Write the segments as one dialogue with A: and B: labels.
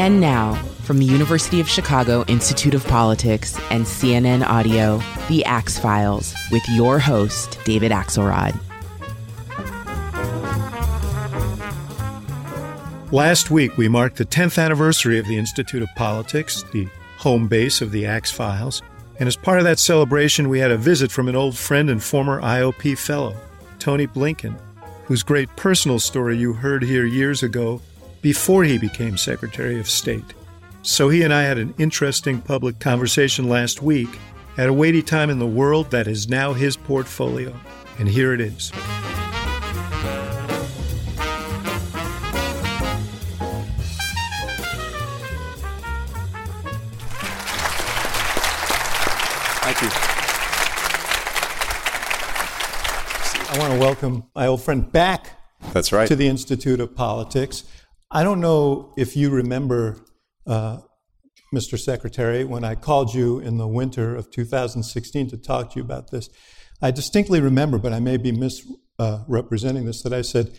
A: And now, from the University of Chicago Institute of Politics and CNN Audio, The Axe Files, with your host, David Axelrod.
B: Last week, we marked the 10th anniversary of the Institute of Politics, the home base of the Axe Files. And as part of that celebration, we had a visit from an old friend and former IOP fellow, Tony Blinken, whose great personal story you heard here years ago before he became Secretary of State. So he and I had an interesting public conversation last week at a weighty time in the world that is now his portfolio. And here it is.
C: Thank you.
B: I want to welcome my old friend back
C: That's right.
B: to the Institute of Politics. I don't know if you remember, uh, Mr. Secretary, when I called you in the winter of 2016 to talk to you about this. I distinctly remember, but I may be misrepresenting this, that I said,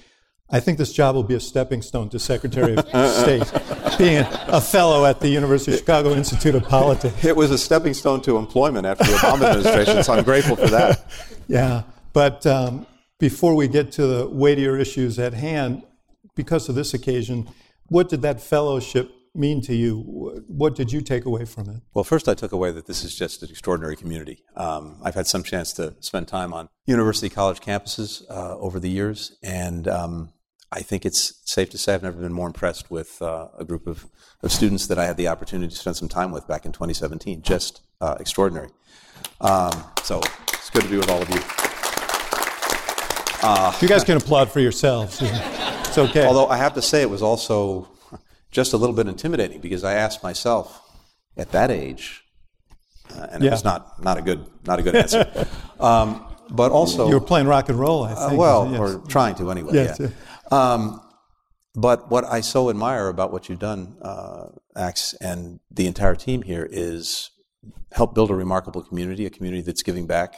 B: I think this job will be a stepping stone to Secretary of State, being a fellow at the University of Chicago Institute of Politics.
C: it was a stepping stone to employment after the Obama administration, so I'm grateful for that.
B: Yeah, but um, before we get to the weightier issues at hand, because of this occasion, what did that fellowship mean to you? What did you take away from it?
C: Well, first, I took away that this is just an extraordinary community. Um, I've had some chance to spend time on university college campuses uh, over the years, and um, I think it's safe to say I've never been more impressed with uh, a group of, of students that I had the opportunity to spend some time with back in 2017. Just uh, extraordinary. Um, so it's good to be with all of you.
B: you guys can applaud for yourselves. It's okay.
C: Although I have to say, it was also just a little bit intimidating because I asked myself at that age, uh, and it was not, not a good not a good answer. um, but also,
B: you were playing rock and roll, I
C: uh,
B: think.
C: well,
B: yes.
C: or trying to anyway.
B: Yes,
C: yeah. Um, but what I so admire about what you've done, uh, Axe, and the entire team here is help build a remarkable community, a community that's giving back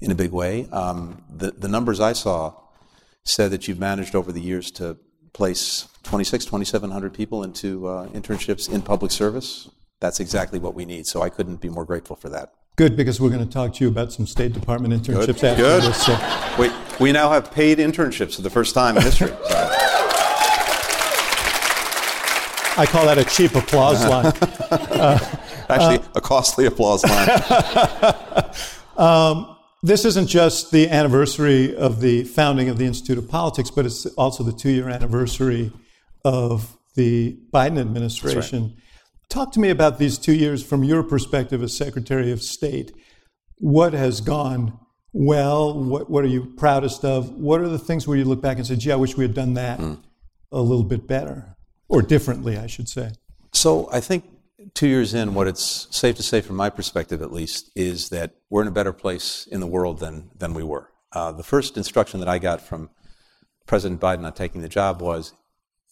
C: in a big way. Um, the, the numbers I saw said that you've managed over the years to place 26, 2,700 people into uh, internships in public service. That's exactly what we need. So I couldn't be more grateful for that.
B: Good, because we're going to talk to you about some State Department internships after
C: Good.
B: this. So.
C: We, we now have paid internships for the first time in history. So.
B: I call that a cheap applause line.
C: Actually, a costly applause line.
B: This isn't just the anniversary of the founding of the Institute of Politics, but it's also the two year anniversary of the Biden administration. Talk to me about these two years from your perspective as Secretary of State. What has gone well? What, what are you proudest of? What are the things where you look back and say, gee, I wish we had done that mm. a little bit better or differently, I should say?
C: So I think two years in, what it's safe to say from my perspective at least is that we're in a better place in the world than, than we were. Uh, the first instruction that I got from President Biden on taking the job was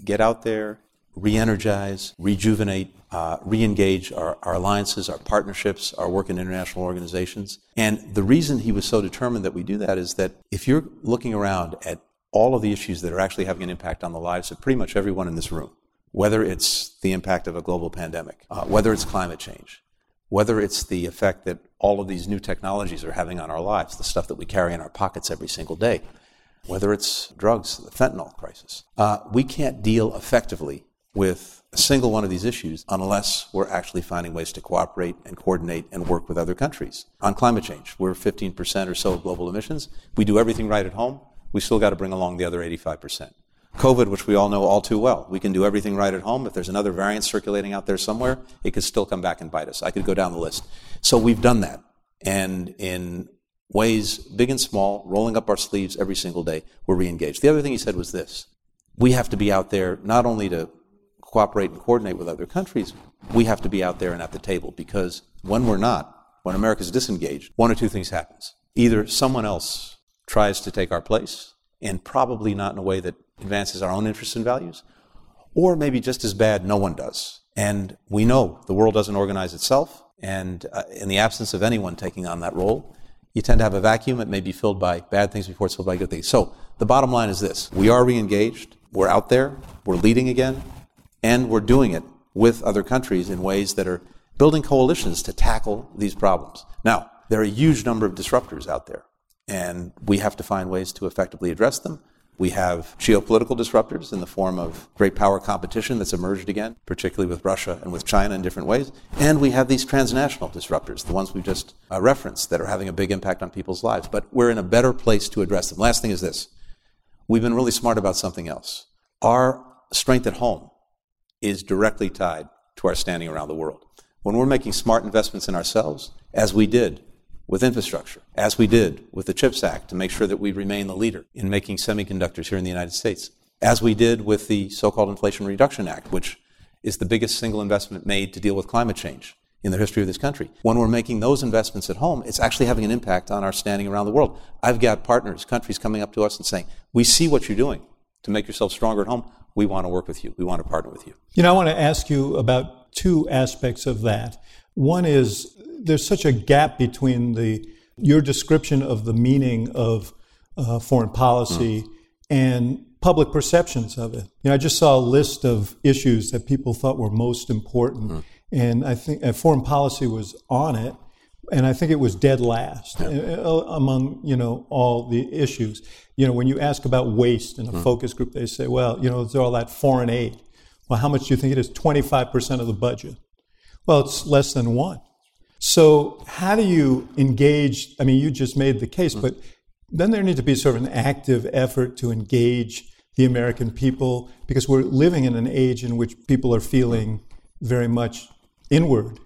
C: get out there, re energize, rejuvenate, uh, re engage our, our alliances, our partnerships, our work in international organizations. And the reason he was so determined that we do that is that if you're looking around at all of the issues that are actually having an impact on the lives of pretty much everyone in this room, whether it's the impact of a global pandemic, uh, whether it's climate change, whether it's the effect that all of these new technologies are having on our lives, the stuff that we carry in our pockets every single day, whether it's drugs, the fentanyl crisis, uh, we can't deal effectively with a single one of these issues unless we're actually finding ways to cooperate and coordinate and work with other countries. On climate change, we're 15% or so of global emissions. We do everything right at home. We still got to bring along the other 85%. COVID, which we all know all too well. We can do everything right at home. If there's another variant circulating out there somewhere, it could still come back and bite us. I could go down the list. So we've done that. And in ways, big and small, rolling up our sleeves every single day, we're re-engaged. The other thing he said was this. We have to be out there not only to cooperate and coordinate with other countries, we have to be out there and at the table because when we're not, when America's disengaged, one or two things happens. Either someone else tries to take our place, and probably not in a way that advances our own interests and values, or maybe just as bad, no one does. And we know the world doesn't organize itself, and uh, in the absence of anyone taking on that role, you tend to have a vacuum. It may be filled by bad things before it's filled by good things. So the bottom line is this we are re engaged, we're out there, we're leading again, and we're doing it with other countries in ways that are building coalitions to tackle these problems. Now, there are a huge number of disruptors out there, and we have to find ways to effectively address them. We have geopolitical disruptors in the form of great power competition that's emerged again, particularly with Russia and with China in different ways. And we have these transnational disruptors, the ones we've just uh, referenced, that are having a big impact on people's lives. But we're in a better place to address them. Last thing is this we've been really smart about something else. Our strength at home is directly tied to our standing around the world. When we're making smart investments in ourselves, as we did with infrastructure, as we did with the CHIPS Act to make sure that we remain the leader in making semiconductors here in the United States, as we did with the so-called Inflation Reduction Act, which is the biggest single investment made to deal with climate change in the history of this country. When we're making those investments at home, it's actually having an impact on our standing around the world. I've got partners, countries coming up to us and saying, we see what you're doing to make yourself stronger at home. We want to work with you. We want to partner with you.
B: You know, I want to ask you about two aspects of that. One is there's such a gap between the your description of the meaning of uh, foreign policy mm. and public perceptions of it. You know, I just saw a list of issues that people thought were most important, mm. and I think uh, foreign policy was on it, and I think it was dead last yeah. Uh, uh, among you know all the issues. You know, when you ask about waste in a mm. focus group, they say, well, you know, there's all that foreign aid. Well, how much do you think it is? 25% of the budget. Well, it's less than one. So, how do you engage? I mean, you just made the case, but then there needs to be sort of an active effort to engage the American people because we're living in an age in which people are feeling very much inward.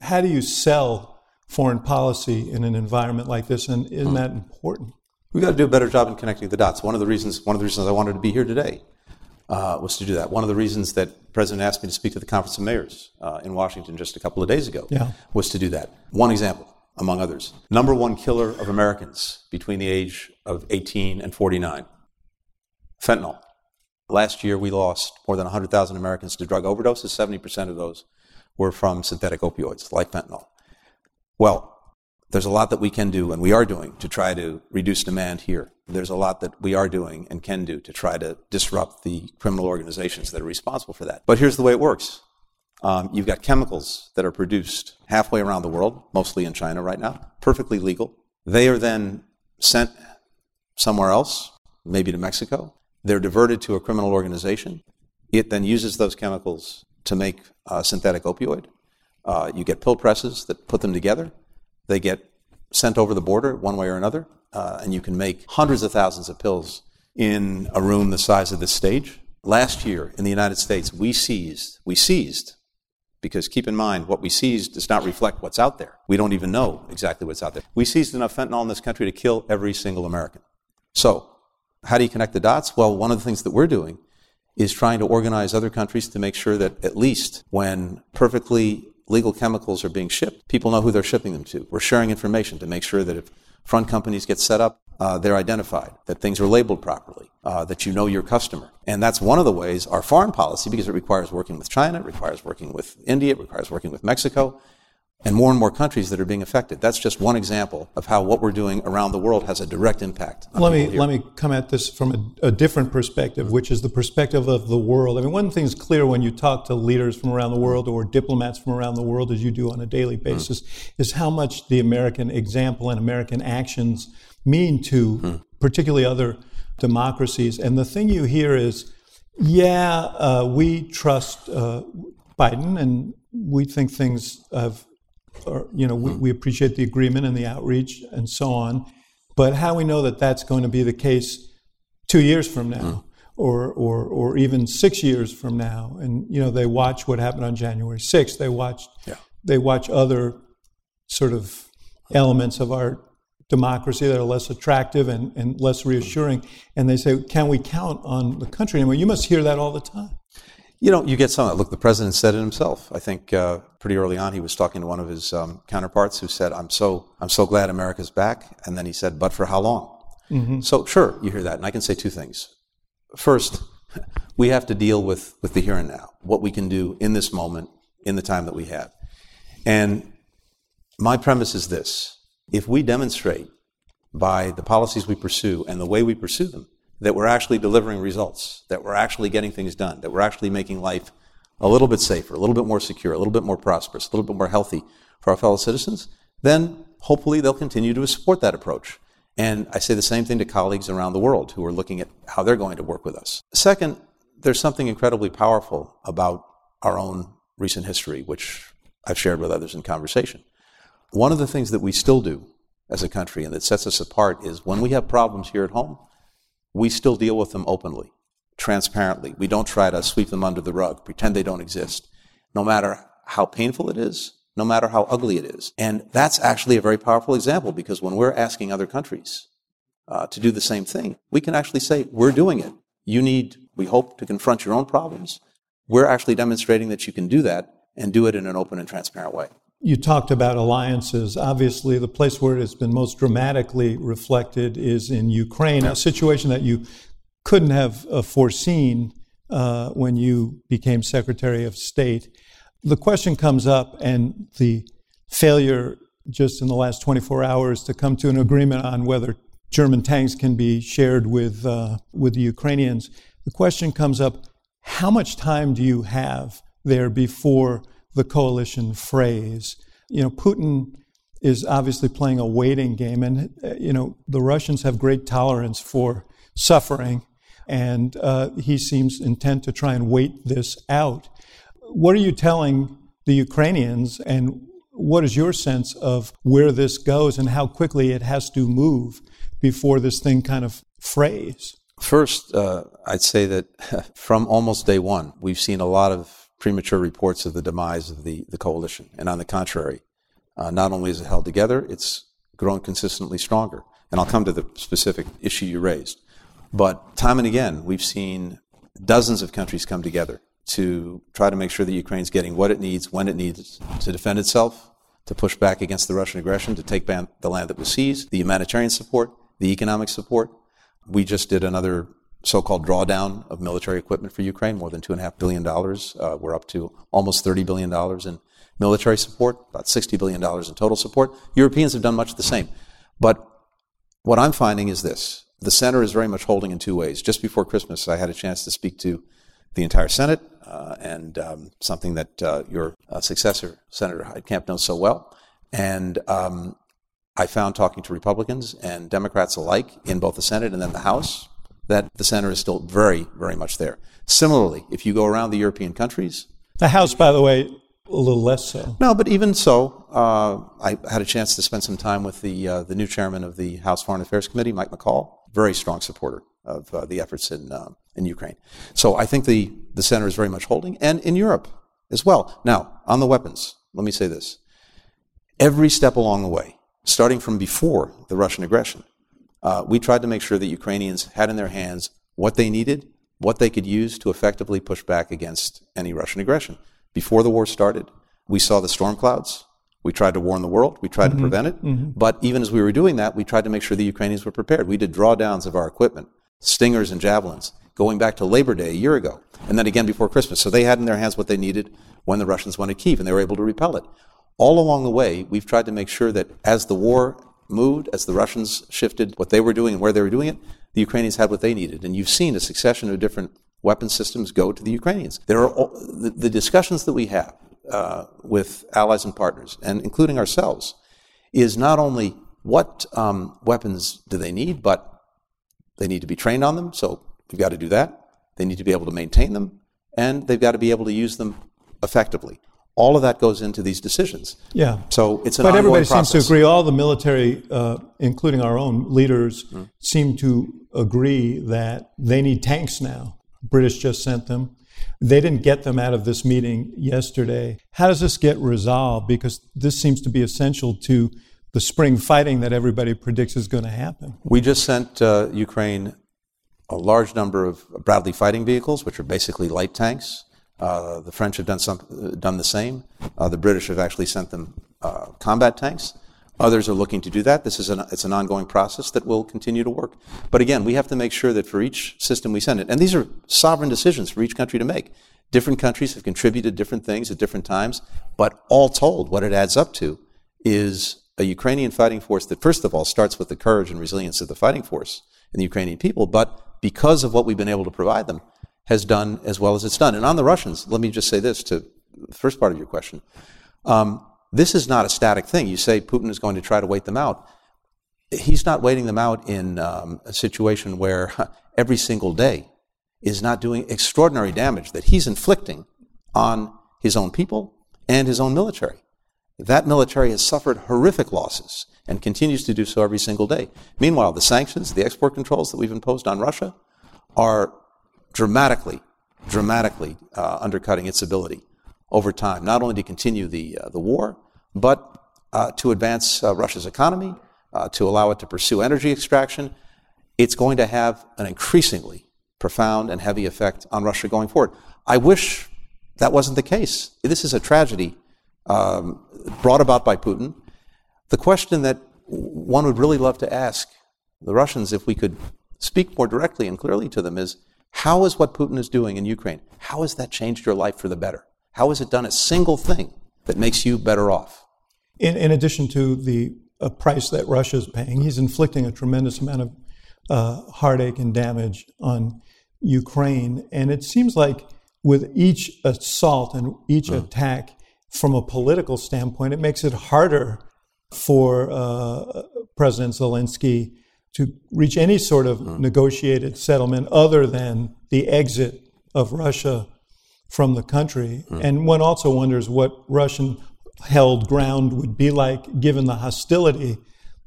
B: How do you sell foreign policy in an environment like this, and isn't that important?
C: We've got to do a better job in connecting the dots. One of the reasons, one of the reasons I wanted to be here today uh, was to do that. One of the reasons that the President asked me to speak to the Conference of Mayors uh, in Washington just a couple of days ago yeah. was to do that. One example, among others. Number one killer of Americans between the age of 18 and 49 fentanyl. Last year, we lost more than 100,000 Americans to drug overdoses. 70% of those were from synthetic opioids like fentanyl. Well, there's a lot that we can do and we are doing to try to reduce demand here. There's a lot that we are doing and can do to try to disrupt the criminal organizations that are responsible for that. But here's the way it works. Um, you've got chemicals that are produced halfway around the world, mostly in China right now, perfectly legal. They are then sent somewhere else, maybe to Mexico. They're diverted to a criminal organization. It then uses those chemicals to make a synthetic opioid. Uh, you get pill presses that put them together. They get sent over the border one way or another, uh, and you can make hundreds of thousands of pills in a room the size of this stage. Last year in the United States, we seized, we seized, because keep in mind, what we seized does not reflect what's out there. We don't even know exactly what's out there. We seized enough fentanyl in this country to kill every single American. So, how do you connect the dots? Well, one of the things that we're doing is trying to organize other countries to make sure that at least when perfectly legal chemicals are being shipped, people know who they're shipping them to. We're sharing information to make sure that if front companies get set up, uh, they're identified, that things are labeled properly, uh, that you know your customer. And that's one of the ways our foreign policy, because it requires working with China, it requires working with India, it requires working with Mexico, and more and more countries that are being affected. That's just one example of how what we're doing around the world has a direct impact.
B: let me let me come at this from a, a, different perspective, which is the perspective of the world. I mean, one thing's clear when you talk to leaders from around the world or diplomats from around the world, as you do on a daily hmm. basis, mm. is how much the American example and American actions mean to mm. particularly other democracies. And the thing you hear is, yeah, uh, we trust uh, Biden and we think things have or, you know, we, we appreciate the agreement and the outreach and so on. But how we know that that's going to be the case two years from now, mm. or, or, or even six years from now, and you know, they watch what happened on January 6th. They watch, yeah. they watch other sort of elements of our democracy that are less attractive and, and less reassuring, and they say, "Can we count on the country anymore?" You must hear that all the time.
C: You know, you get some. Look, the president said it himself. I think uh, pretty early on he was talking to one of his um, counterparts who said, "I'm so I'm so glad America's back," and then he said, "But for how long?" Mm-hmm. So sure, you hear that, and I can say two things. First, we have to deal with with the here and now, what we can do in this moment, in the time that we have, and my premise is this: if we demonstrate by the policies we pursue and the way we pursue them that we're actually delivering results, that we're actually getting things done, that we're actually making life a little bit safer, a little bit more secure, a little bit more prosperous, a little bit more healthy for our fellow citizens, then hopefully they'll continue to support that approach. And I say the same thing to colleagues around the world who are looking at how they're going to work with us. Second, there's something incredibly powerful about our own recent history, which I've shared with others in conversation. One of the things that we still do as a country and that sets us apart is when we have problems here at home, we still deal with them openly, transparently. We don't try to sweep them under the rug, pretend they don't exist, no matter how painful it is, no matter how ugly it is. And that's actually a very powerful example because when we're asking other countries uh, to do the same thing, we can actually say, we're doing it. You need, we hope, to confront your own problems. We're actually demonstrating that you can do that and do it in an open and transparent way.
B: You talked about alliances. Obviously, the place where it has been most dramatically reflected is in Ukraine, a situation that you couldn't have uh, foreseen uh, when you became Secretary of State. The question comes up, and the failure just in the last 24 hours to come to an agreement on whether German tanks can be shared with, uh, with the Ukrainians. The question comes up how much time do you have there before the coalition phrase. You know, Putin is obviously playing a waiting game, and uh, you know the Russians have great tolerance for suffering, and uh, he seems intent to try and wait this out. What are you telling the Ukrainians, and what is your sense of where this goes and how quickly it has to move before this thing kind of frays?
C: First, uh, I'd say that from almost day one, we've seen a lot of premature reports of the demise of the, the coalition. And on the contrary, uh, not only is it held together, it's grown consistently stronger. And I'll come to the specific issue you raised. But time and again, we've seen dozens of countries come together to try to make sure that Ukraine's getting what it needs, when it needs to defend itself, to push back against the Russian aggression, to take back the land that was seized, the humanitarian support, the economic support. We just did another so-called drawdown of military equipment for Ukraine, more than $2.5 billion. Uh, we're up to almost $30 billion in military support, about $60 billion in total support. Europeans have done much the same. But what I'm finding is this. The center is very much holding in two ways. Just before Christmas, I had a chance to speak to the entire Senate, uh, and um, something that uh, your uh, successor, Senator Heitkamp, knows so well. And um, I found talking to Republicans and Democrats alike in both the Senate and then the House, that the center is still very, very much there. Similarly, if you go around the European countries,
B: the House, by the way, a little less so.
C: No, but even so, uh, I had a chance to spend some time with the uh, the new chairman of the House Foreign Affairs Committee, Mike McCaul, very strong supporter of uh, the efforts in uh, in Ukraine. So I think the the center is very much holding, and in Europe as well. Now, on the weapons, let me say this: every step along the way, starting from before the Russian aggression, uh, we tried to make sure that Ukrainians had in their hands what they needed, what they could use to effectively push back against any Russian aggression. Before the war started, we saw the storm clouds. We tried to warn the world. We tried mm-hmm. to prevent it. Mm-hmm. But even as we were doing that, we tried to make sure the Ukrainians were prepared. We did drawdowns of our equipment, stingers and javelins, going back to Labor Day a year ago, and then again before Christmas. So they had in their hands what they needed when the Russians went to Kiev, and they were able to repel it. All along the way, we've tried to make sure that as the war moved, as the Russians shifted what they were doing and where they were doing it, the Ukrainians had what they needed. And you've seen a succession of different weapon systems go to the Ukrainians. There are all, the, the, discussions that we have uh, with allies and partners, and including ourselves, is not only what um, weapons do they need, but they need to be trained on them. So we've got to do that. They need to be able to maintain them, and they've got to be able to use them effectively all of that goes into these decisions.
B: Yeah.
C: So it's an
B: but everybody
C: process.
B: seems to agree. All the military, uh, including our own leaders, mm. seem to agree that they need tanks now. British just sent them. They didn't get them out of this meeting yesterday. How does this get resolved? Because this seems to be essential to the spring fighting that everybody predicts is going to happen.
C: We just sent uh, Ukraine a large number of Bradley fighting vehicles, which are basically light tanks. Uh, the French have done, some, done the same. Uh, the British have actually sent them uh, combat tanks. Others are looking to do that. This is an, it's an ongoing process that will continue to work. But again, we have to make sure that for each system we send it, and these are sovereign decisions for each country to make. Different countries have contributed different things at different times, but all told, what it adds up to is a Ukrainian fighting force that, first of all, starts with the courage and resilience of the fighting force and the Ukrainian people, but because of what we've been able to provide them, has done as well as it's done. And on the Russians, let me just say this to the first part of your question. Um, this is not a static thing. You say Putin is going to try to wait them out. He's not waiting them out in um, a situation where every single day is not doing extraordinary damage that he's inflicting on his own people and his own military. That military has suffered horrific losses and continues to do so every single day. Meanwhile, the sanctions, the export controls that we've imposed on Russia are dramatically, dramatically uh, undercutting its ability over time, not only to continue the, uh, the war, but uh, to advance uh, Russia's economy, uh, to allow it to pursue energy extraction. It's going to have an increasingly profound and heavy effect on Russia going forward. I wish that wasn't the case. This is a tragedy um, brought about by Putin. The question that one would really love to ask the Russians, if we could speak more directly and clearly to them, is how is what Putin is doing in Ukraine, how has that changed your life for the better? How has it done a single thing that makes you better off?
B: In, in addition to the uh, price that Russia is paying, he's inflicting a tremendous amount of uh, heartache and damage on Ukraine. And it seems like with each assault and each mm. attack, from a political standpoint, it makes it harder for uh, President Zelensky to reach any sort of mm. negotiated settlement other than the exit of Russia from the country. Mm. And one also wonders what Russian held ground would be like given the hostility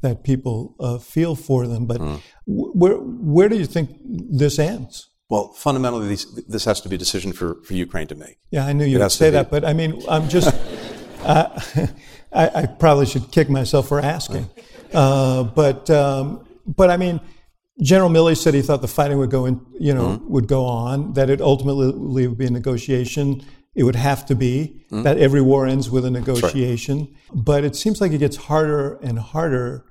B: that people uh, feel for them. But mm. where, where do you think this ends?
C: Well, fundamentally, this, this, has to be a decision for, for Ukraine to make.
B: Yeah, I knew you would say that, but I mean, I'm just, uh, I, I, probably should kick myself for asking. Uh, but, um, but I mean, General Milley said he thought the fighting would go in, you know, mm-hmm. would go on, that it ultimately would be a negotiation. It would have to be mm-hmm. that every war ends with a negotiation. Right. But it seems like it gets harder and harder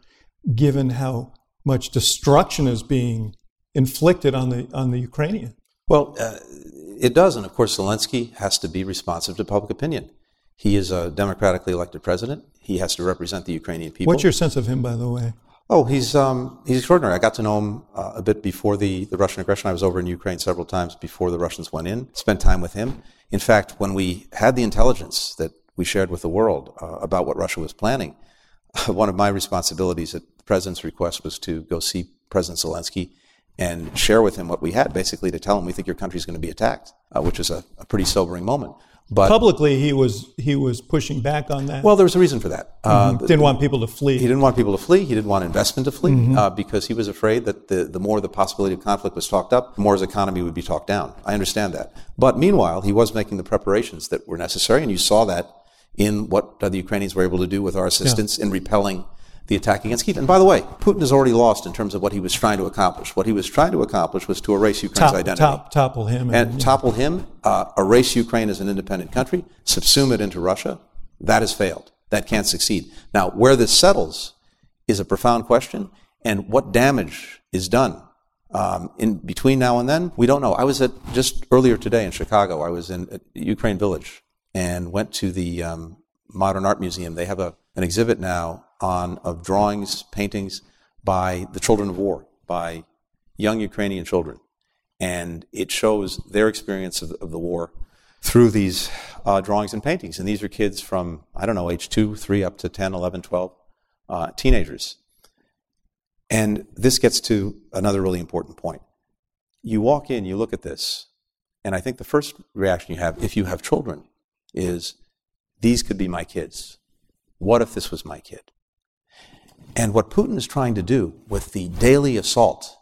B: given how much destruction is being inflicted on the on the Ukrainian.
C: Well, uh, it does, and of course, Zelensky has to be responsive to public opinion. He is a democratically elected president. He has to represent the Ukrainian people.
B: What's your sense of him, by the way?
C: Oh, he's um, he's extraordinary. I got to know him uh, a bit before the, the Russian aggression. I was over in Ukraine several times before the Russians went in. Spent time with him. In fact, when we had the intelligence that we shared with the world uh, about what Russia was planning, one of my responsibilities at the president's request was to go see President Zelensky and share with him what we had, basically to tell him we think your country is going to be attacked, uh, which is a, a, pretty sobering moment.
B: But publicly, he was he was pushing back on that.
C: Well, there was a reason for that.
B: Uh, mm-hmm. Uh, didn't want people to flee.
C: He didn't want people to flee. He didn't want investment to flee mm-hmm. uh, because he was afraid that the, the more the possibility of conflict was talked up, the more his economy would be talked down. I understand that. But meanwhile, he was making the preparations that were necessary, and you saw that in what the Ukrainians were able to do with our assistance yeah. in repelling the attack against Kiev. And by the way, Putin has already lost in terms of what he was trying to accomplish. What he was trying to accomplish was to erase Ukraine's
B: top,
C: identity.
B: Top, topple him.
C: And, and topple him, uh, erase Ukraine as an independent country, subsume it into Russia. That has failed. That can't succeed. Now, where this settles is a profound question. And what damage is done um, in between now and then, we don't know. I was at just earlier today in Chicago. I was in Ukraine Village and went to the um, Modern Art Museum. They have a, an exhibit now on of drawings, paintings by the children of war, by young Ukrainian children. And it shows their experience of, of the war through these uh, drawings and paintings. And these are kids from, I don't know, age 2, 3, up to 10, 11, 12, uh, teenagers. And this gets to another really important point. You walk in, you look at this, and I think the first reaction you have, if you have children, is these could be my kids. What if this was my kid? And what Putin is trying to do with the daily assault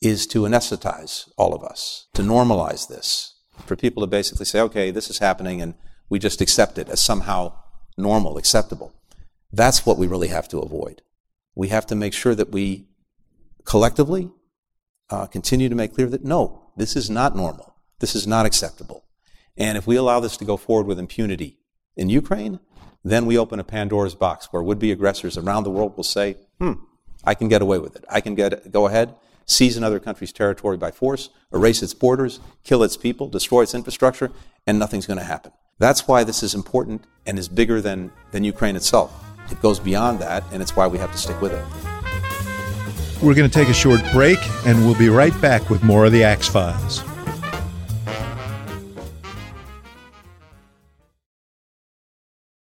C: is to anesthetize all of us, to normalize this, for people to basically say, okay, this is happening and we just accept it as somehow normal, acceptable. That's what we really have to avoid. We have to make sure that we collectively uh, continue to make clear that no, this is not normal. This is not acceptable. And if we allow this to go forward with impunity in Ukraine, then we open a Pandora's box where would be aggressors around the world will say, hmm, I can get away with it. I can get, go ahead, seize another country's territory by force, erase its borders, kill its people, destroy its infrastructure, and nothing's going to happen. That's why this is important and is bigger than, than Ukraine itself. It goes beyond that, and it's why we have to stick with it.
B: We're going to take a short break, and we'll be right back with more of the Axe Files.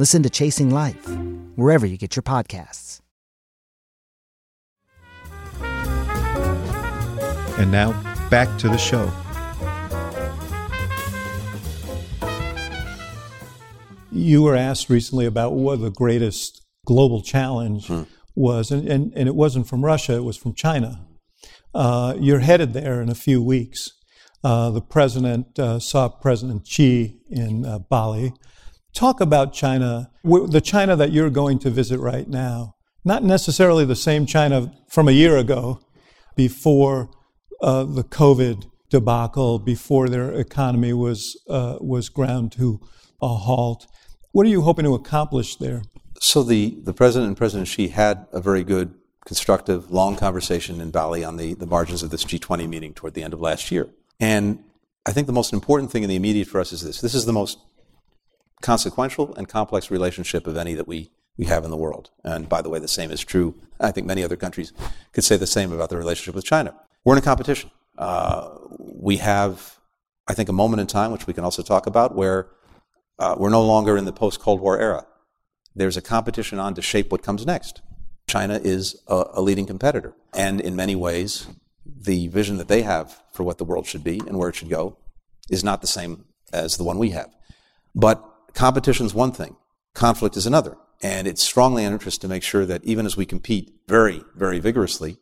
D: Listen to Chasing Life, wherever you get your podcasts.
B: And now, back to the show. You were asked recently about what the greatest global challenge was, and, and, and it wasn't from Russia, it was from China. Uh, you're headed there in a few weeks. Uh, the president uh, saw President Xi in uh, Bali. Talk about China, the China that you're going to visit right now. Not necessarily the same China from a year ago, before uh, the COVID debacle, before their economy was uh, was ground to a halt. What are you hoping to accomplish there?
C: So the, the president and President Xi had a very good, constructive, long conversation in Bali on the, the margins of this G20 meeting toward the end of last year. And I think the most important thing in the immediate for us is this. This is the most consequential and complex relationship of any that we, we have in the world. And by the way, the same is true. I think many other countries could say the same about the relationship with China. We're in a competition. Uh, we have, I think, a moment in time, which we can also talk about, where uh, we're no longer in the post Cold War era. There's a competition on to shape what comes next. China is a, a leading competitor. And in many ways, the vision that they have for what the world should be and where it should go is not the same as the one we have. But competition is one thing, conflict is another. And it's strongly in interest to make sure that even as we compete very, very vigorously,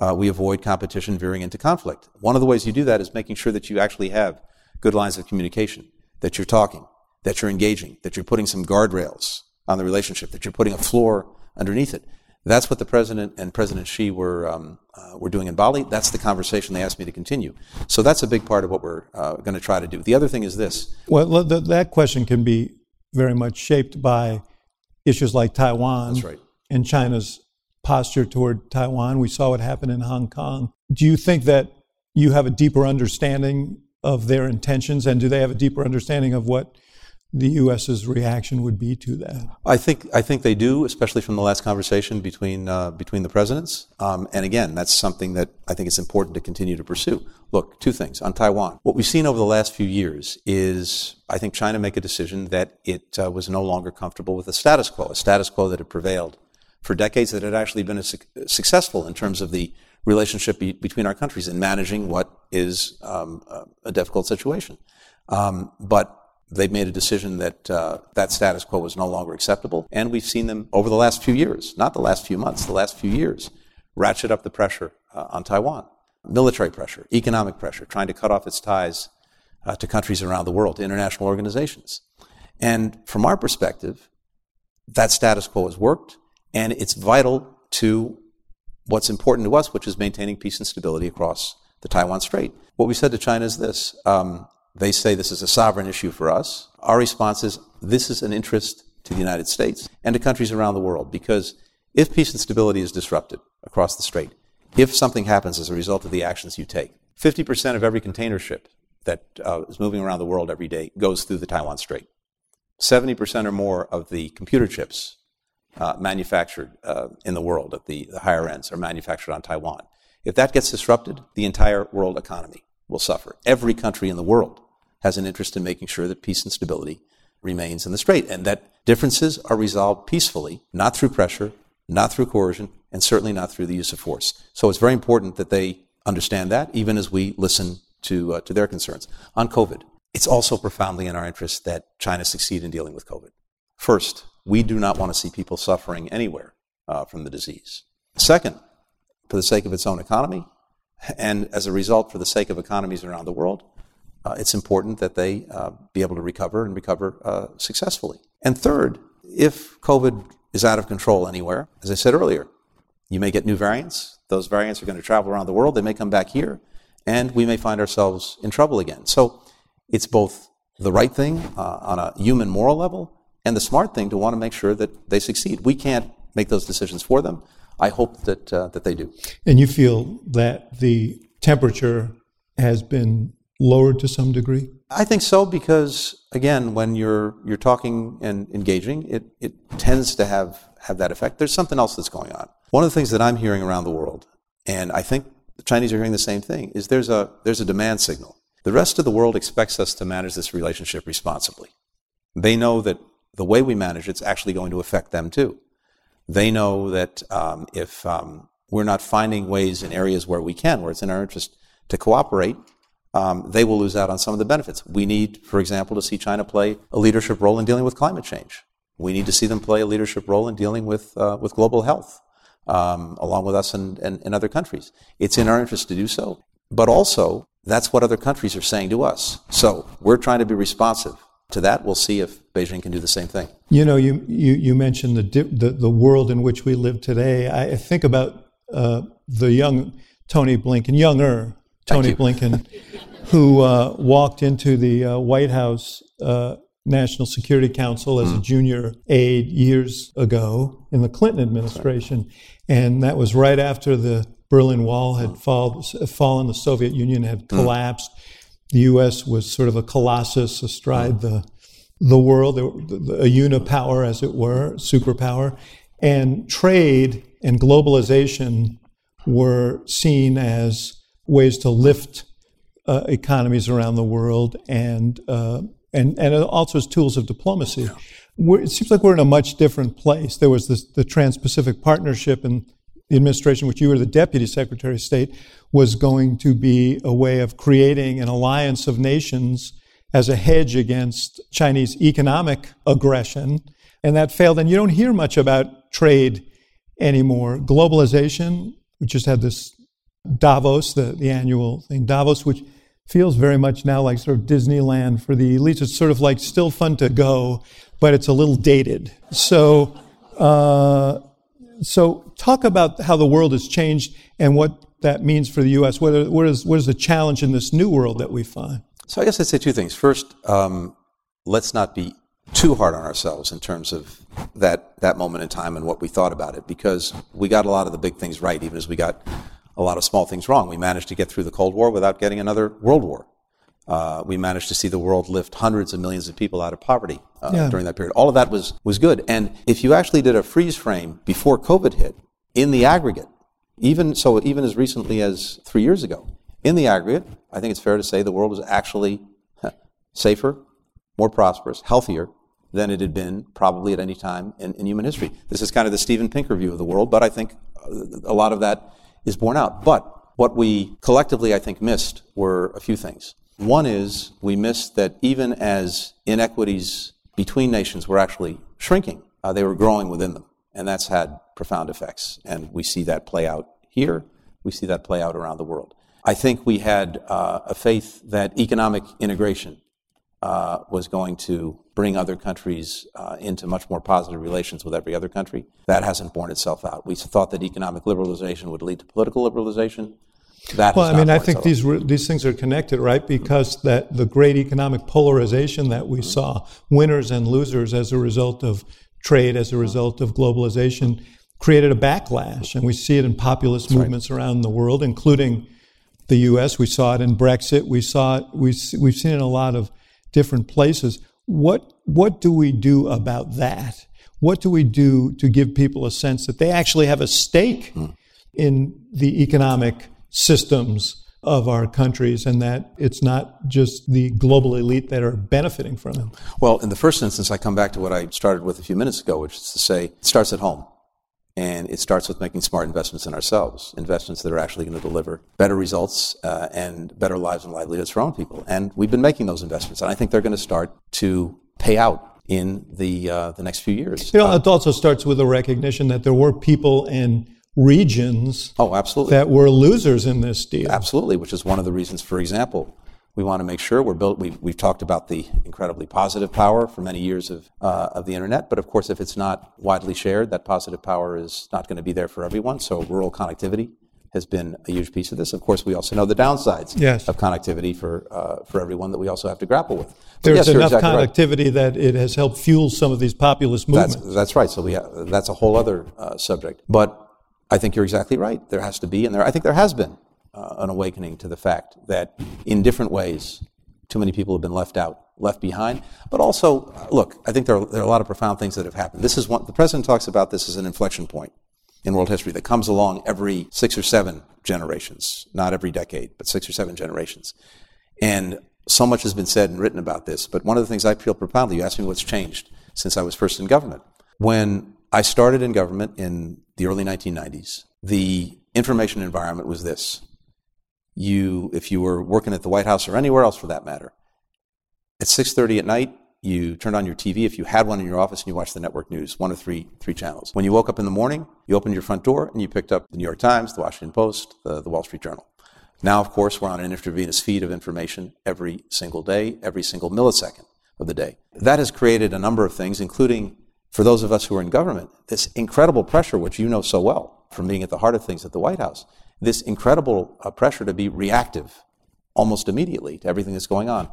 C: uh, we avoid competition veering into conflict. One of the ways you do that is making sure that you actually have good lines of communication, that you're talking, that you're engaging, that you're putting some guardrails on the relationship, that you're putting a floor underneath it. That's what the president and President Xi were um, uh, were doing in Bali. That's the conversation they asked me to continue. So that's a big part of what we're uh, going to try to do. The other thing is this:
B: Well, th- that question can be very much shaped by issues like Taiwan
C: right.
B: and China's posture toward Taiwan. We saw what happened in Hong Kong. Do you think that you have a deeper understanding of their intentions, and do they have a deeper understanding of what the U.S.'s reaction would be to that?
C: I think I think they do, especially from the last conversation between uh, between the presidents. Um, and again, that's something that I think it's important to continue to pursue. Look, two things on Taiwan. What we've seen over the last few years is, I think, China make a decision that it uh, was no longer comfortable with the status quo, a status quo that had prevailed for decades, that had actually been a suc successful in terms of the relationship be- between our countries in managing what is um, a, a difficult situation. Um, but they've made a decision that uh, that status quo was no longer acceptable, and we've seen them over the last few years, not the last few months, the last few years, ratchet up the pressure uh, on Taiwan, military pressure, economic pressure, trying to cut off its ties uh, to countries around the world, to international organizations. And from our perspective, that status quo has worked, and it's vital to what's important to us, which is maintaining peace and stability across the Taiwan Strait. What we said to China is this. Um, they say this is a sovereign issue for us. Our response is this is an interest to the United States and to countries around the world because if peace and stability is disrupted across the strait, if something happens as a result of the actions you take, 50% of every container ship that uh, is moving around the world every day goes through the Taiwan Strait. 70% or more of the computer chips uh, manufactured uh, in the world at the, the higher ends are manufactured on Taiwan. If that gets disrupted, the entire world economy will suffer. Every country in the world has an interest in making sure that peace and stability remains in the strait and that differences are resolved peacefully, not through pressure, not through coercion, and certainly not through the use of force. So it's very important that they understand that, even as we listen to, uh, to their concerns. On COVID, it's also profoundly in our interest that China succeed in dealing with COVID. First, We do not want to see people suffering anywhere uh, from the disease. Second, for the sake of its own economy, and as a result, for the sake of economies around the world, uh, it's important that they uh, be able to recover and recover uh, successfully. And third, if COVID is out of control anywhere, as I said earlier, you may get new variants. Those variants are going to travel around the world. They may come back here, and we may find ourselves in trouble again. So it's both the right thing uh, on a human moral level and the smart thing to want to make sure that they succeed. We can't make those decisions for them. I hope that uh, that they do.
B: And you feel that the temperature has been lowered to some degree?
C: I think so because again, when you're you're talking and engaging, it, it tends to have have that effect. There's something else that's going on. One of the things that I'm hearing around the world, and I think the Chinese are hearing the same thing, is there's a there's a demand signal. The rest of the world expects us to manage this relationship responsibly. They know that the way we manage it's actually going to affect them too. They know that um, if um, we're not finding ways in areas where we can, where it's in our interest to cooperate, um, they will lose out on some of the benefits. We need, for example, to see China play a leadership role in dealing with climate change. We need to see them play a leadership role in dealing with, uh, with global health, um, along with us and, and, and other countries. It's in our interest to do so, but also that's what other countries are saying to us. So we're trying to be responsive to that. We'll see if Beijing can do the same thing.
B: You know, you, you, you mentioned the, the, the world in which we live today. I think about uh, the young Tony Blinken, younger Tony Blinken, who uh, walked into the uh, White House uh, National Security Council as mm. a junior aide years ago in the Clinton administration. And that was right after the Berlin Wall had fall, fallen, the Soviet Union had mm. collapsed. Mm. The U.S. was sort of a colossus astride mm. the the world, a unipower, as it were, superpower, and trade and globalization were seen as ways to lift uh, economies around the world and, uh, and, and also as tools of diplomacy. Yeah. it seems like we're in a much different place. There was this, the Trans Pacific Partnership and the administration, which you were the Deputy Secretary of State, was going to be a way of creating an alliance of nations as a hedge against Chinese economic aggression. And that failed. And you don't hear much about trade anymore. Globalization, we just had this Davos, the, the annual thing, Davos, which feels very much now like sort of Disneyland for the elites. It's sort of like still fun to go, but it's a little dated. So, uh, so talk about how the world has changed and what that means for the U.S. What, what, is, what is the challenge in this new world that we find?
C: So I guess I'd say two things. First, um, let's not be too hard on ourselves in terms of that that moment in time and what we thought about it, because we got a lot of the big things right, even as we got a lot of small things wrong. We managed to get through the Cold War without getting another World War. Uh, we managed to see the world lift hundreds of millions of people out of poverty uh, yeah. during that period. All of that was was good. And if you actually did a freeze frame before COVID hit, in the aggregate, even so, even as recently as three years ago, in the aggregate, I think it's fair to say the world was actually safer, more prosperous, healthier than it had been probably at any time in, in human history. This is kind of the Steven Pinker view of the world, but I think a lot of that is borne out. But what we collectively, I think, missed were a few things. One is we missed that even as inequities between nations were actually shrinking, uh, they were growing within them. And that's had profound effects. And we see that play out here. We see that play out around the world. I think we had uh, a faith that economic integration uh, was going to bring other countries uh, into much more positive relations with every other country. That hasn't borne itself out. We thought that economic liberalization would lead to political liberalization. That
B: well, I mean, I think these these things are connected, right? Because that the great economic polarization that we mm-hmm. saw, winners and losers, as a result of trade, as a result of globalization, created a backlash, and we see it in populist That's movements right. around the world, including the U.S. We saw it in Brexit. We saw it. We we've seen it in a lot of different places. What, what do we do about that? What do we do to give people a sense that they actually have a stake mm. in the economic systems of our countries and that it's not just the global elite that are benefiting from them?
C: Well, in the first instance, I come back to what I started with a few minutes ago, which is to say it starts at home. And it starts with making smart investments in ourselves, investments that are actually going to deliver better results uh, and better lives and livelihoods for our own people. And we've been making those investments, and I think they're going to start to pay out in the uh, the next few years.
B: You know, it also starts with a recognition that there were people in regions
C: oh, absolutely.
B: that were losers in this deal.
C: Absolutely, which is one of the reasons, for example, we want to make sure we're built. We've, we've talked about the incredibly positive power for many years of, uh, of the internet, but of course, if it's not widely shared, that positive power is not going to be there for everyone. So, rural connectivity has been a huge piece of this. Of course, we also know the downsides
B: yes.
C: of connectivity for uh, for everyone that we also have to grapple with.
B: But There's yes, enough exactly connectivity right. that it has helped fuel some of these populist movements.
C: That's, that's right. So we have, that's a whole other uh, subject. But I think you're exactly right. There has to be, and there I think there has been uh, an awakening to the fact that in different ways too many people have been left out, left behind. But also, look, I think there are, there are a lot of profound things that have happened. This is one, the president talks about this as an inflection point in world history that comes along every six or seven generations, not every decade, but six or seven generations. And so much has been said and written about this, but one of the things I feel profoundly, you asked me what's changed since I was first in government. When I started in government in the early 1990s, the information environment was this you, if you were working at the White House or anywhere else for that matter, at 6.30 at night, you turned on your TV if you had one in your office and you watched the network news, one of three, three channels. When you woke up in the morning, you opened your front door and you picked up the New York Times, the Washington Post, the, the Wall Street Journal. Now, of course, we're on an intravenous feed of information every single day, every single millisecond of the day. That has created a number of things, including for those of us who are in government, this incredible pressure, which you know so well from being at the heart of things at the White House, this incredible uh, pressure to be reactive almost immediately to everything that's going on.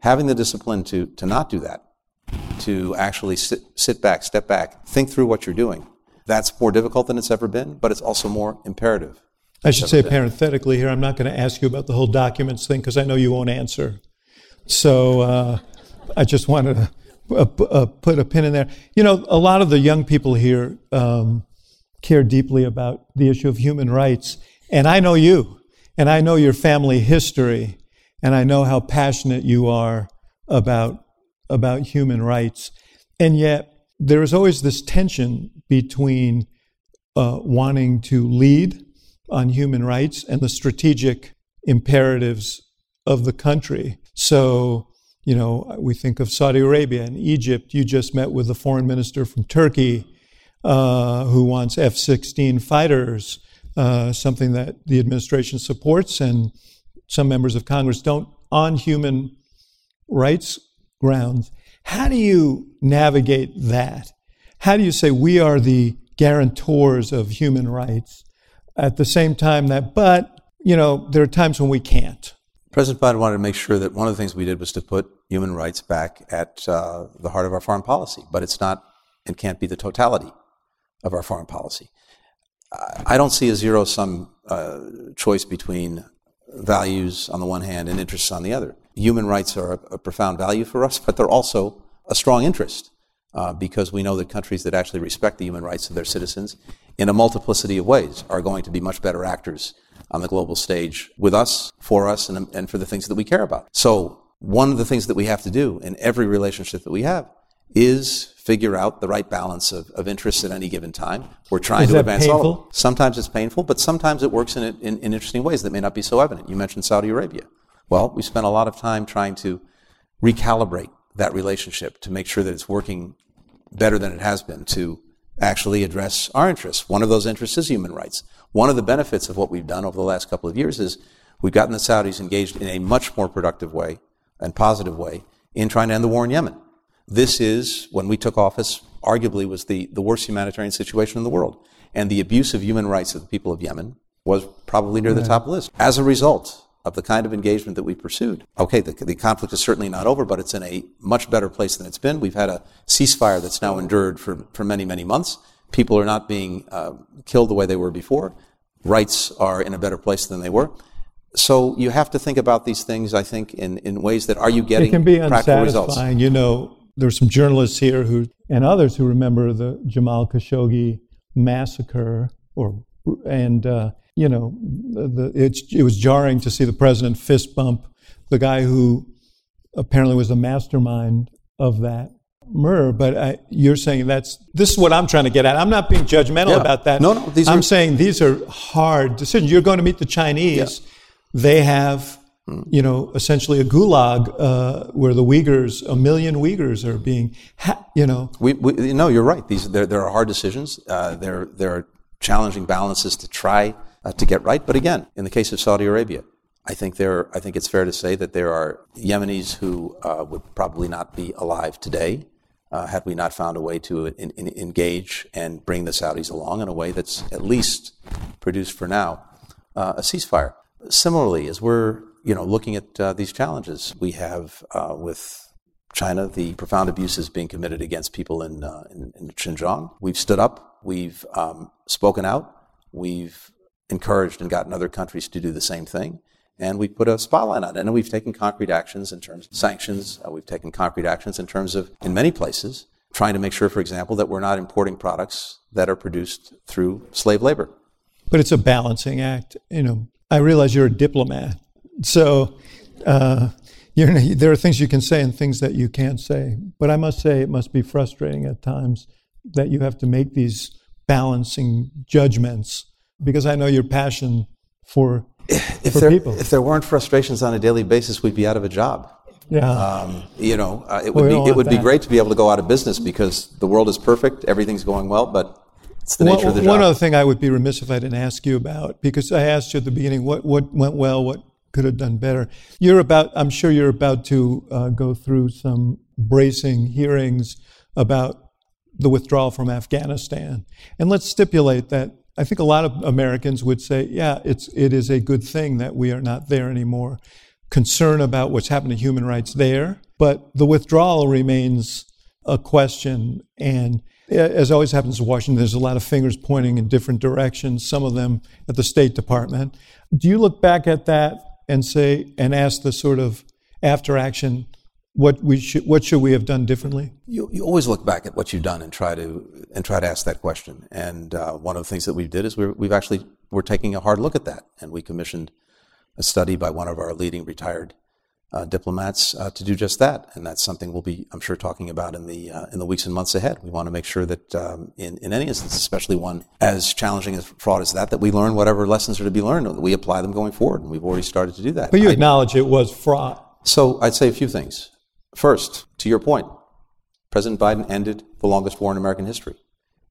C: Having the discipline to, to not do that, to actually sit, sit back, step back, think through what you're doing, that's more difficult than it's ever been, but it's also more imperative.
B: I should say been. parenthetically here, I'm not going to ask you about the whole documents thing because I know you won't answer. So uh, I just wanted to uh, uh, put a pin in there. You know, a lot of the young people here um, care deeply about the issue of human rights. And I know you, and I know your family history, and I know how passionate you are about, about human rights. And yet, there is always this tension between uh, wanting to lead on human rights and the strategic imperatives of the country. So, you know, we think of Saudi Arabia and Egypt. You just met with the foreign minister from Turkey uh, who wants F 16 fighters uh, something that the administration supports and some members of Congress don't on human rights grounds. How do you navigate that? How do you say we are the guarantors of human rights at the same time that, but, you know, there are times when we can't?
C: President Biden wanted to make sure that one of the things we did was to put human rights back at uh, the heart of our foreign policy, but it's not and can't be the totality of our foreign policy. I don't see a zero sum uh, choice between values on the one hand and interests on the other. Human rights are a, a profound value for us, but they're also a strong interest uh, because we know that countries that actually respect the human rights of their citizens in a multiplicity of ways are going to be much better actors on the global stage with us, for us, and, and for the things that we care about. So, one of the things that we have to do in every relationship that we have is figure out the right balance of, of interests at any given time. We're trying
B: is
C: to advance
B: painful?
C: all of them. Sometimes it's painful, but sometimes it works in, in, in interesting ways that may not be so evident. You mentioned Saudi Arabia. Well, we spent a lot of time trying to recalibrate that relationship to make sure that it's working better than it has been to actually address our interests. One of those interests is human rights. One of the benefits of what we've done over the last couple of years is we've gotten the Saudis engaged in a much more productive way and positive way in trying to end the war in Yemen. This is, when we took office, arguably was the, the worst humanitarian situation in the world. And the abuse of human rights of the people of Yemen was probably near the top of the list. As a result of the kind of engagement that we pursued, okay, the, the conflict is certainly not over, but it's in a much better place than it's been. We've had a ceasefire that's now endured for, for many, many months. People are not being uh, killed the way they were before. Rights are in a better place than they were. So you have to think about these things, I think, in, in ways that are you getting
B: it can be
C: practical results?
B: You know, there's some journalists here who and others who remember the Jamal Khashoggi massacre, or and uh, you know, the, it was jarring to see the president fist bump the guy who apparently was the mastermind of that murder. But I, you're saying that's this is what I'm trying to get at. I'm not being judgmental
C: yeah.
B: about that.
C: No, no. These
B: I'm
C: are...
B: saying these are hard decisions. You're going to meet the Chinese. Yeah. They have you know, essentially a gulag uh, where the Uyghurs, a million Uyghurs are being. Ha- you know.
C: We, we no, you're right. These there, there are hard decisions. Uh, there there are challenging balances to try uh, to get right. But again, in the case of Saudi Arabia, I think there I think it's fair to say that there are Yemenis who uh, would probably not be alive today uh, had we not found a way to in, in, engage and bring the Saudis along in a way that's at least produced for now uh, a ceasefire. Similarly, as we're you know looking at uh, these challenges, we have uh, with China the profound abuses being committed against people in, uh, in, in Xinjiang. We've stood up, we've um, spoken out, we've encouraged and gotten other countries to do the same thing and we've put a spotlight on it. And we've taken concrete actions in terms of sanctions. Uh, we've taken concrete actions in terms of, in many places, trying to make sure, for example, that we're not importing products that are produced through slave labor.
B: But it's a balancing act. You know, I realize you're a diplomat, so uh, there are things you can say and things that you can't say. But I must say, it must be frustrating at times that you have to make these balancing judgments because I know your passion for
C: if there, people. If there weren't frustrations on a daily basis, we'd be out of a job.
B: Yeah. Um,
C: you know, uh, it would be it would be great to be able to go out of business because the world is perfect, everything's going well, but it's the nature
B: one,
C: of the job.
B: One other thing I would be remiss if I didn't ask you about because I asked you at the beginning what what went well, what could have done better. You're about, I'm sure you're about to uh, go through some bracing hearings about the withdrawal from Afghanistan, and let's stipulate that I think a lot of Americans would say, yeah, it's, it is a good thing that we are not there anymore. Concern about what's happened to human rights there, but the withdrawal remains a question. And as always happens in Washington, there's a lot of fingers pointing in different directions, some of them at the State Department. Do you look back at that and say, and ask the sort of after action what we should what should we have done differently?
C: You, you always look back at what you've done and try to and try to ask that question. And uh, one of the things that we did is we we've actually we're taking a hard look at that, and we commissioned a study by one of our leading retired uh, diplomats uh, to do just that. And that's something we'll be, I'm sure, talking about in the uh, in the weeks and months ahead. We want to make sure that um, in in any instance, especially one as challenging as fraud as that, that we learn whatever lessons are to be learned, that we apply them going forward. And we've already started to do that.
B: But you acknowledge it was fraud.
C: So I'd say a few things. First, to your point, President Biden ended the longest war in American history.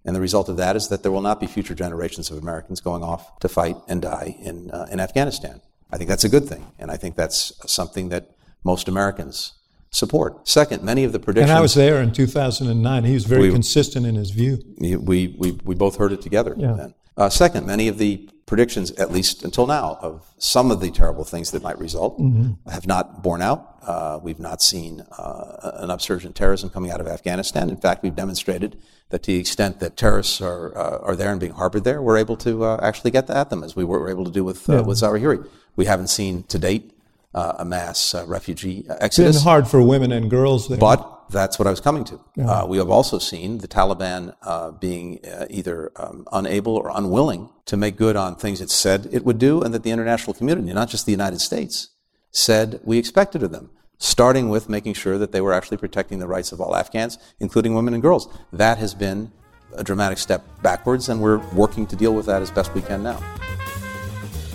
C: And the result of that is that there will not be future generations of Americans going off to fight and die in, uh, in Afghanistan. I think that's a good thing. And I think that's something that most Americans support. Second, many of the predictions.
B: And I was there in 2009. He was very we, consistent in his view.
C: We, we, we both heard it together yeah. then. Uh, second, many of the predictions, at least until now, of some of the terrible things that might result mm-hmm. have not borne out. Uh, we've not seen uh, an upsurge in terrorism coming out of Afghanistan. In fact, we've demonstrated that to the extent that terrorists are, uh, are there and being harbored there, we're able to uh, actually get at them, as we were able to do with, uh, yeah. with Zawahiri. We haven't seen to date uh, a mass refugee exodus.
B: It's been hard for women and girls there.
C: But that's what I was coming to. Yeah. Uh, we have also seen the Taliban uh, being uh, either um, unable or unwilling to make good on things it said it would do, and that the international community, not just the United States, said we expected of them. Starting with making sure that they were actually protecting the rights of all Afghans, including women and girls. That has been a dramatic step backwards, and we're working to deal with that as best we can now.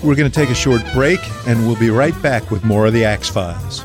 B: We're going to take a short break, and we'll be right back with more of the Axe Files.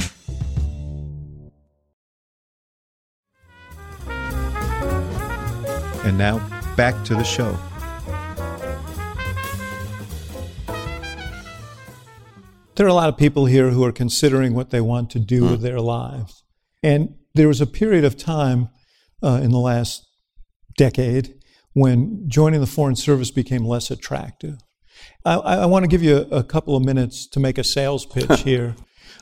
B: And now, back to the show. There are a lot of people here who are considering what they want to do with their lives. And there was a period of time uh, in the last decade when joining the Foreign Service became less attractive. I, I want to give you a, a, couple of minutes to make a sales pitch here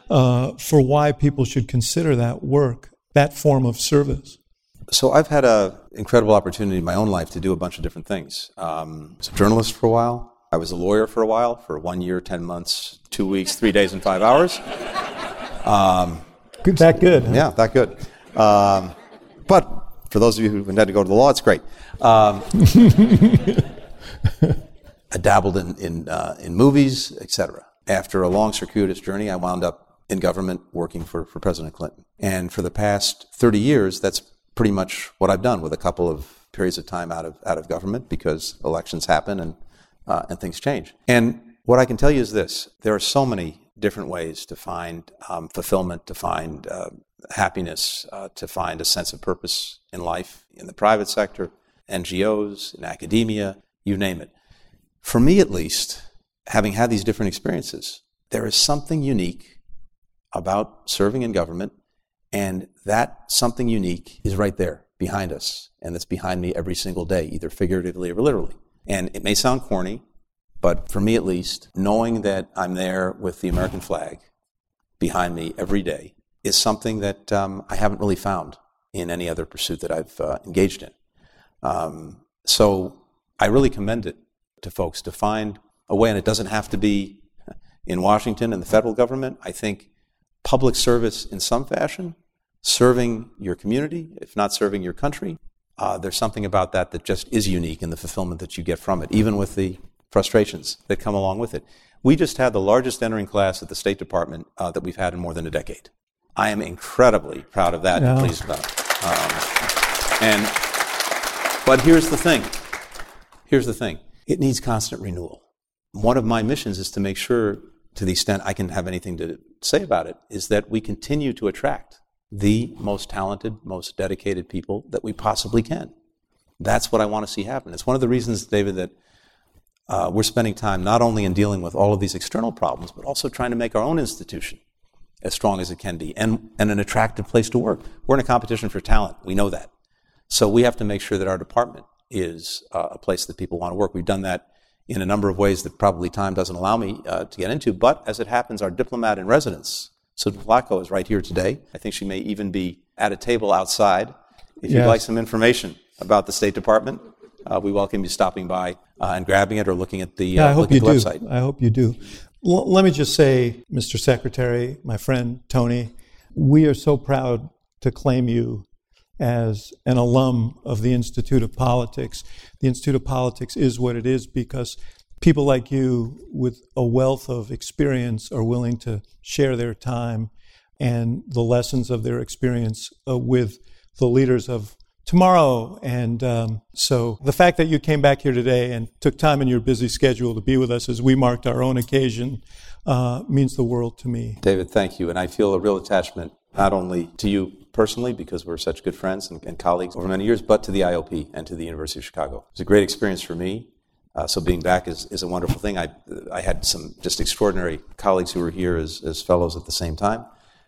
B: uh, for why people should consider that work, that form of service.
C: So I've had an incredible opportunity in my own life to do a bunch of different things. Um, I was a journalist for a while. I was a lawyer for a while, for one year, ten months, two weeks, three days, and five hours.
B: Um, good, that good.
C: Huh? Yeah, that good. Um, but for those of you who intend to go to the law, it's great. Um, I dabbled in in, uh, in movies, etc. After a long circuitous journey, I wound up in government working for, for President Clinton. And for the past 30 years, that's pretty much what I've done with a couple of periods of time out of, out of government because elections happen and, uh, and things change. And what I can tell you is this there are so many different ways to find um, fulfillment, to find uh, happiness, uh, to find a sense of purpose in life, in the private sector, NGOs, in academia, you name it. For me, at least, having had these different experiences, there is something unique about serving in government, and that something unique is right there behind us, and it's behind me every single day, either figuratively or literally. And it may sound corny, but for me at least, knowing that I'm there with the American flag behind me every day is something that um, I haven't really found in any other pursuit that I've uh, engaged in. Um, so I really commend it to folks to find a way, and it doesn't have to be in Washington and the federal government. I think public service in some fashion, serving your community, if not serving your country, uh, there's something about that that just is unique in the fulfillment that you get from it, even with the frustrations that come along with it. We just had the largest entering class at the State Department uh, that we've had in more than a decade. I am incredibly proud of that and pleased about it. Um, and, but here's the thing. Here's the thing. It needs constant renewal. One of my missions is to make sure, to the extent I can have anything to say about it, is that we continue to attract the most talented, most dedicated people that we possibly can. That's what I want to see happen. It's one of the reasons, David, that uh, we're spending time not only in dealing with all of these external problems, but also trying to make our own institution as strong as it can be and, and an attractive place to work. We're in a competition for talent. We know that. So we have to make sure that our department is uh, a place that people want to work. We've done that in a number of ways that probably time doesn't allow me uh, to get into. But as it happens, our diplomat in residence, Susan Flacco, is right here today. I think she may even be at a table outside. If yes. you'd like some information about the State Department, uh, we welcome you stopping by uh, and grabbing it or looking at the,
B: yeah, I
C: uh,
B: hope you
C: do.
B: website. I hope you do. L- let me just say, Mr. Secretary, my friend Tony, we are so proud to claim you as an alum of the Institute of Politics. The Institute of Politics is what it is because people like you, with a wealth of experience, are willing to share their time and the lessons of their experience uh, with the leaders of tomorrow. And um, so the fact that you came back here today and took time in your busy schedule to be with us as we marked our own occasion uh, means the world to me.
C: David, thank you. And I feel a real attachment not only to you personally, because we're such good friends and, and colleagues over many years, but to the IOP and to the University of Chicago. It's a great experience for me. Uh, so being back is, is a wonderful thing. I, I had some just extraordinary colleagues who were here as, as fellows at the same time.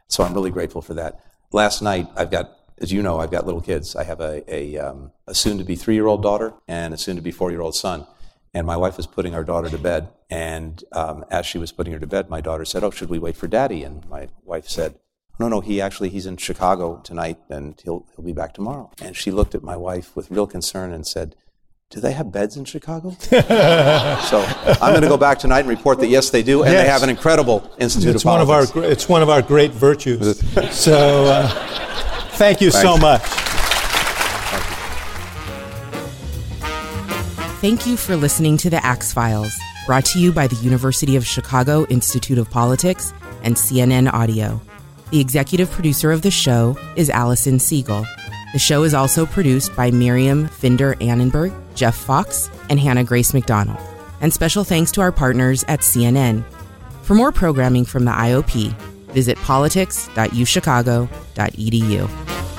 C: So I'm really grateful for that. Last night, I've got as you know, I've got little kids. I have a, a, um, a soon to be three year old daughter and a soon to be four year old son. And my wife was putting our daughter to bed. And um, as she was putting her to bed, my daughter said, Oh, should we wait for daddy? And my wife said, No, no, he actually, he's in Chicago tonight and he'll, he'll be back tomorrow. And she looked at my wife with real concern and said, do they have beds in Chicago? so I'm going to go back tonight and report that yes, they do, and yes. they have an incredible institute
B: it's
C: of
B: one
C: politics.
B: Of our, it's one of our great virtues. so. Uh, Thank you Thanks. so much.
E: Thank you for listening to the Axe Files, brought to you by the University of Chicago Institute of Politics and CNN Audio. The executive producer of the show is Allison Siegel. The show is also produced by Miriam Finder Annenberg, Jeff Fox, and Hannah Grace McDonald. And special thanks to our partners at CNN. For more programming from the IOP, visit politics.uchicago.edu.